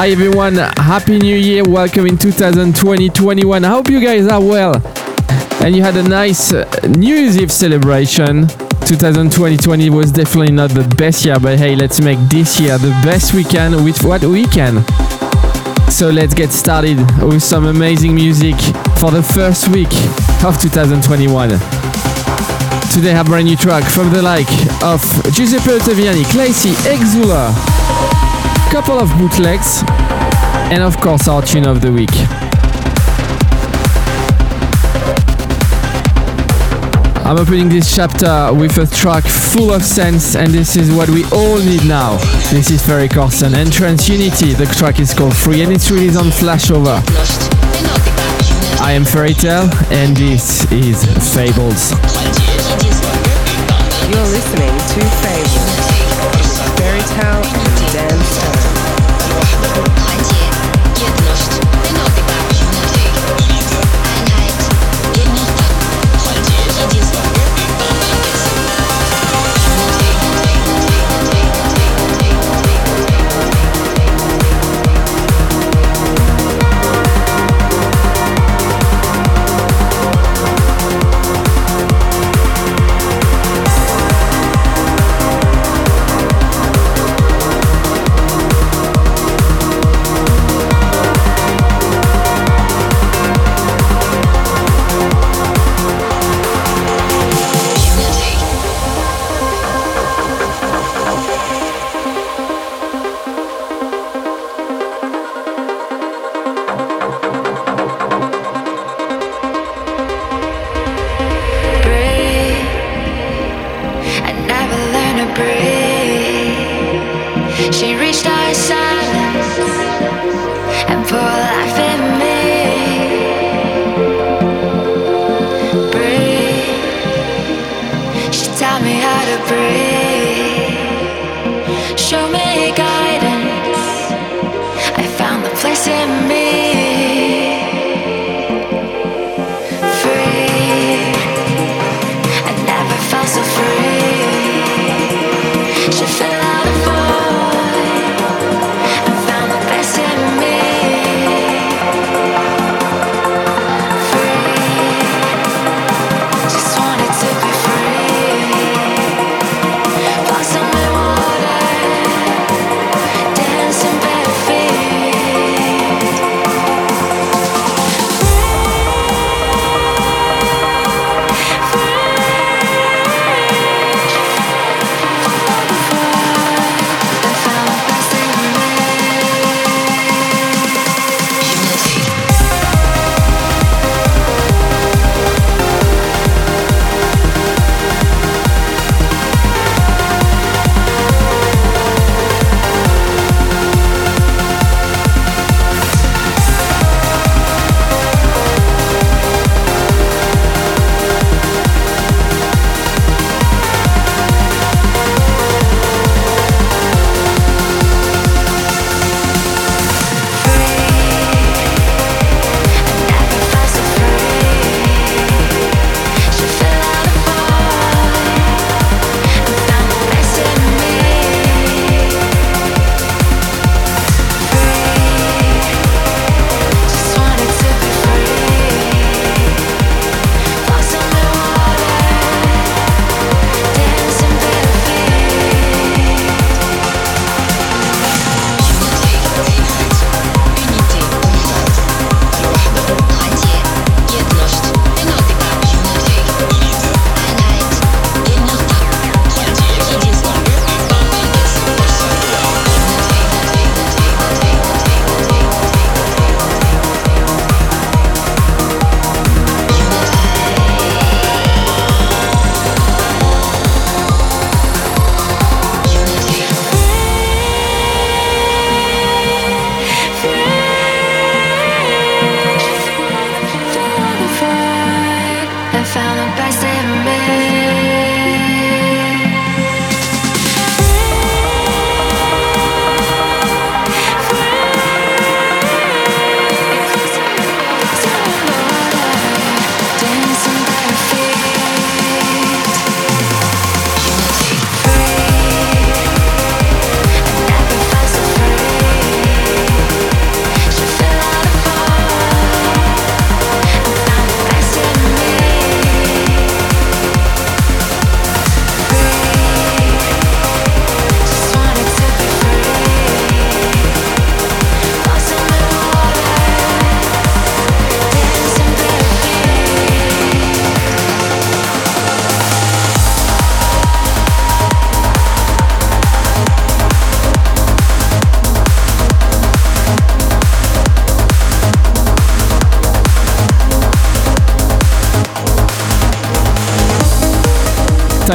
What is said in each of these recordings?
Hi everyone, Happy New Year, welcome in 2020-21. I hope you guys are well and you had a nice uh, New Year's Eve celebration. 2020 was definitely not the best year, but hey, let's make this year the best we can with what we can. So let's get started with some amazing music for the first week of 2021. Today I have a brand new track from the like of Giuseppe Ottaviani, Claycy, Exula, couple of bootlegs, and of course our tune of the week. I'm opening this chapter with a track full of sense, and this is what we all need now. This is Ferry Corsten and Trance Unity. The track is called Free and it's released on Flashover. I am Ferry Tayle, and this is Fables. You're listening to Fables. Ferry Tayle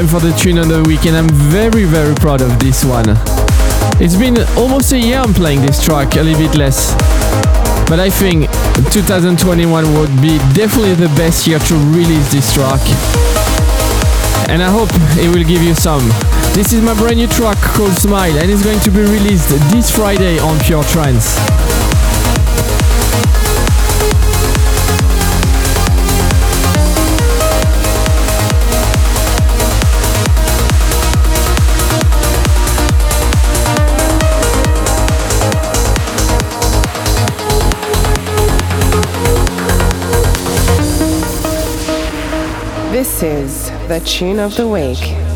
time for the tune on the weekend. I'm very, very proud of this one. It's been almost a year I'm playing this track, a little bit less. But I think 2021 would be definitely the best year to release this track. And I hope it will give you some. This is my brand new track called Smile, and it's going to be released this Friday on Pure Trance. This is the tune of the week.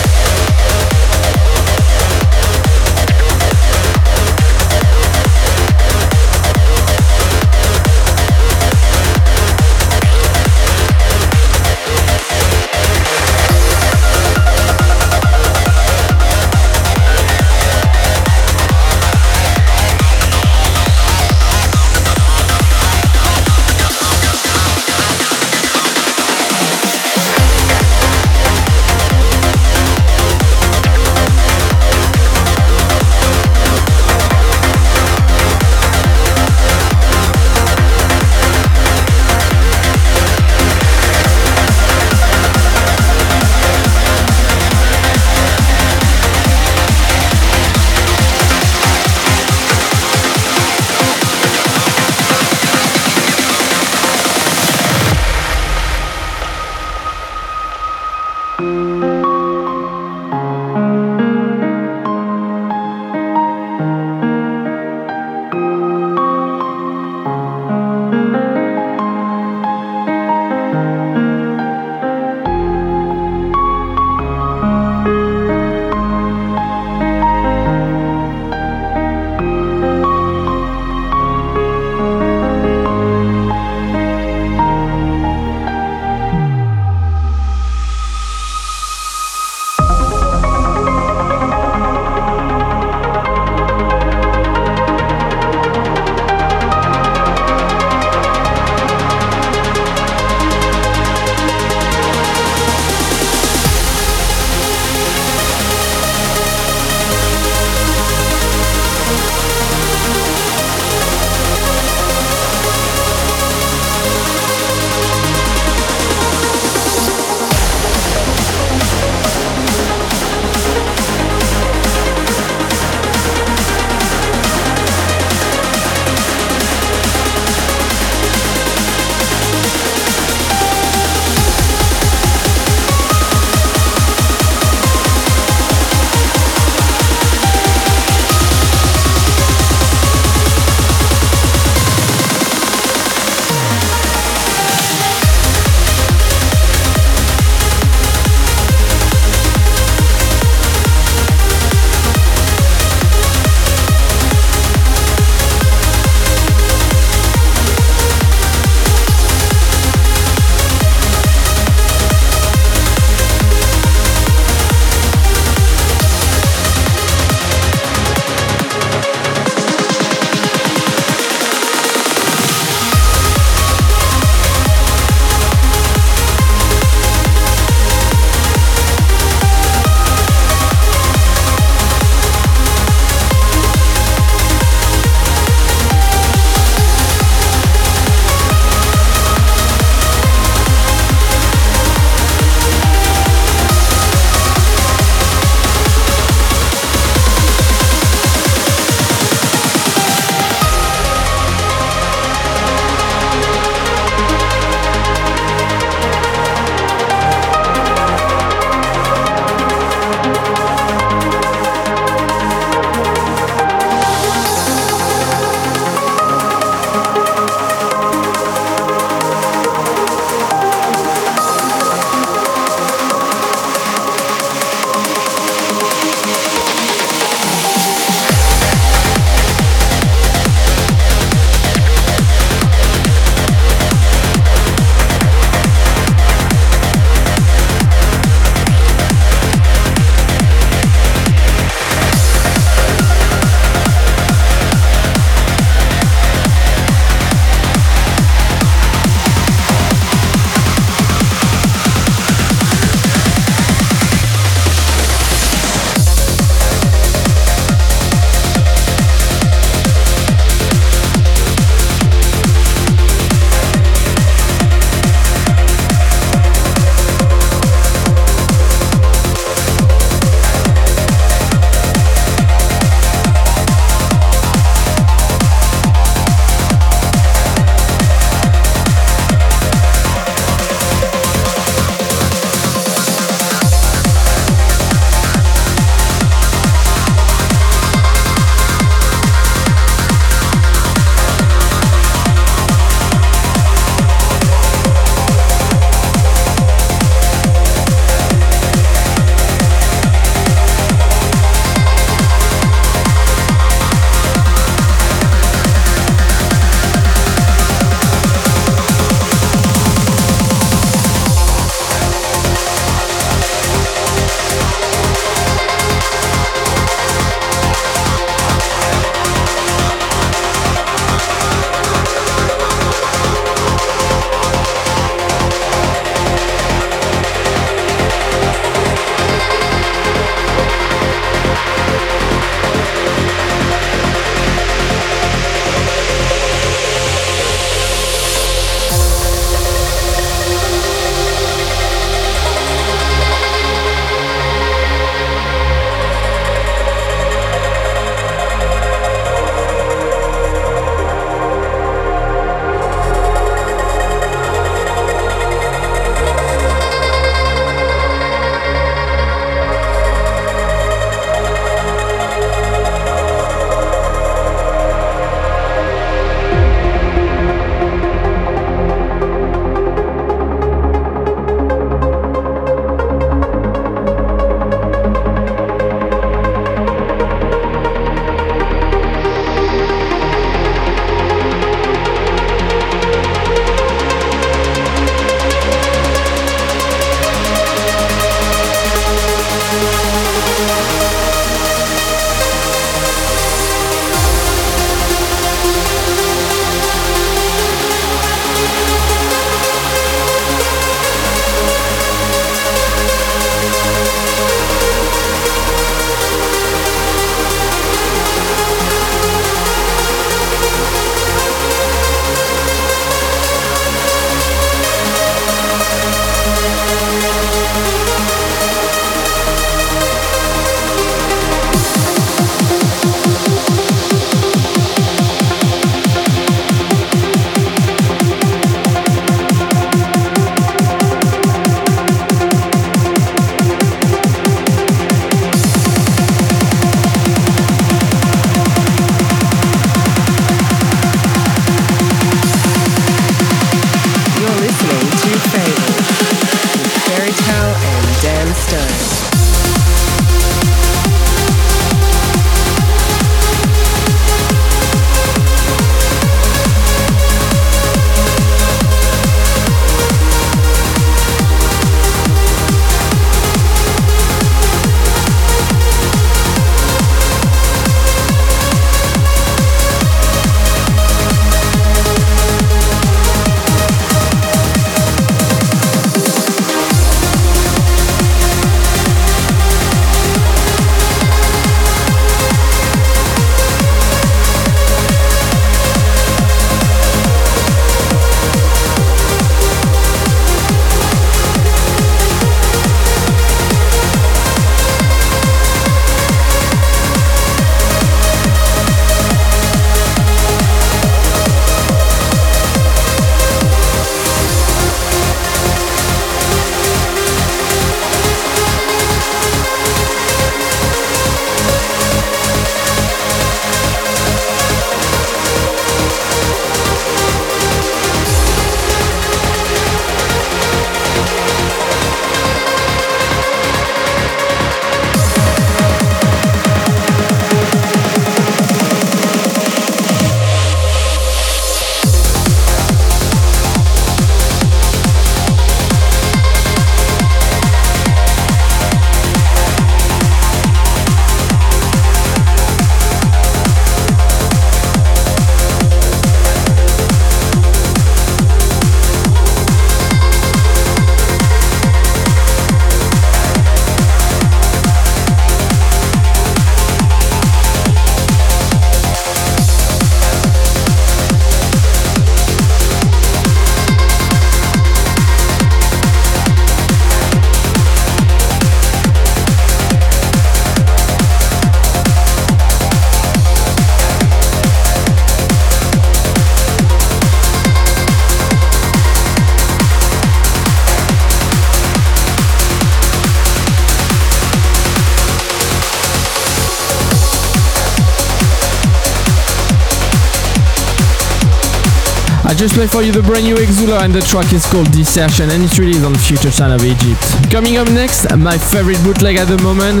Just played for you the brand new Exula and the track is called Desertion and it's released on Future Sound of Egypt. Coming up next, my favorite bootleg at the moment.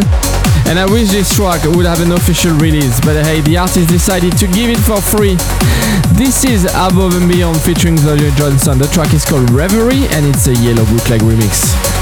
And I wish this track would have an official release, but hey, the artist decided to give it for free. This is Above and Beyond featuring Zoë Johnston. The track is called Reverie and it's a yellow bootleg remix.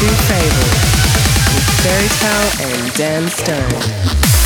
Two Favors with Ferry Tayle and Dan Stone.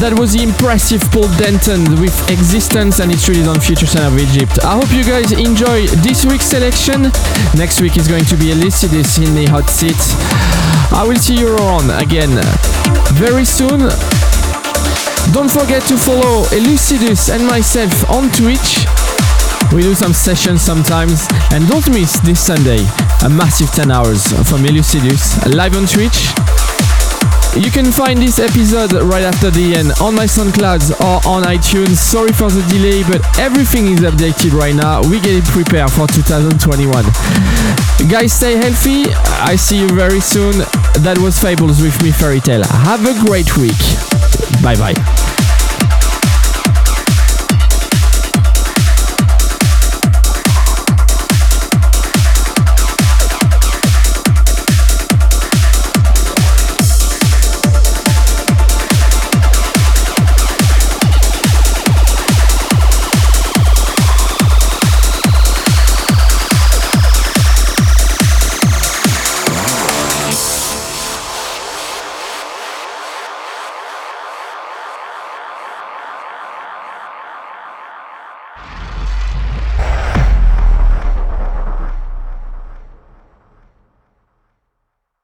That was the impressive Paul Denton with Existence and it's released on Future Sound of Egypt. I hope you guys enjoy this week's selection. Next week is going to be Elucidus in the hot seat. I will see you around again very soon. Don't forget to follow Elucidus and myself on Twitch. We do some sessions sometimes. And don't miss this Sunday a massive 10 hours from Elucidus live on Twitch. You can find this episode right after the end on my SoundClouds or on iTunes. Sorry for the delay, but everything is updated right now. We get it prepared for 2021. Guys, stay healthy. I see you very soon. That was Fables with me, Ferry Tayle. Have a great week. Bye bye.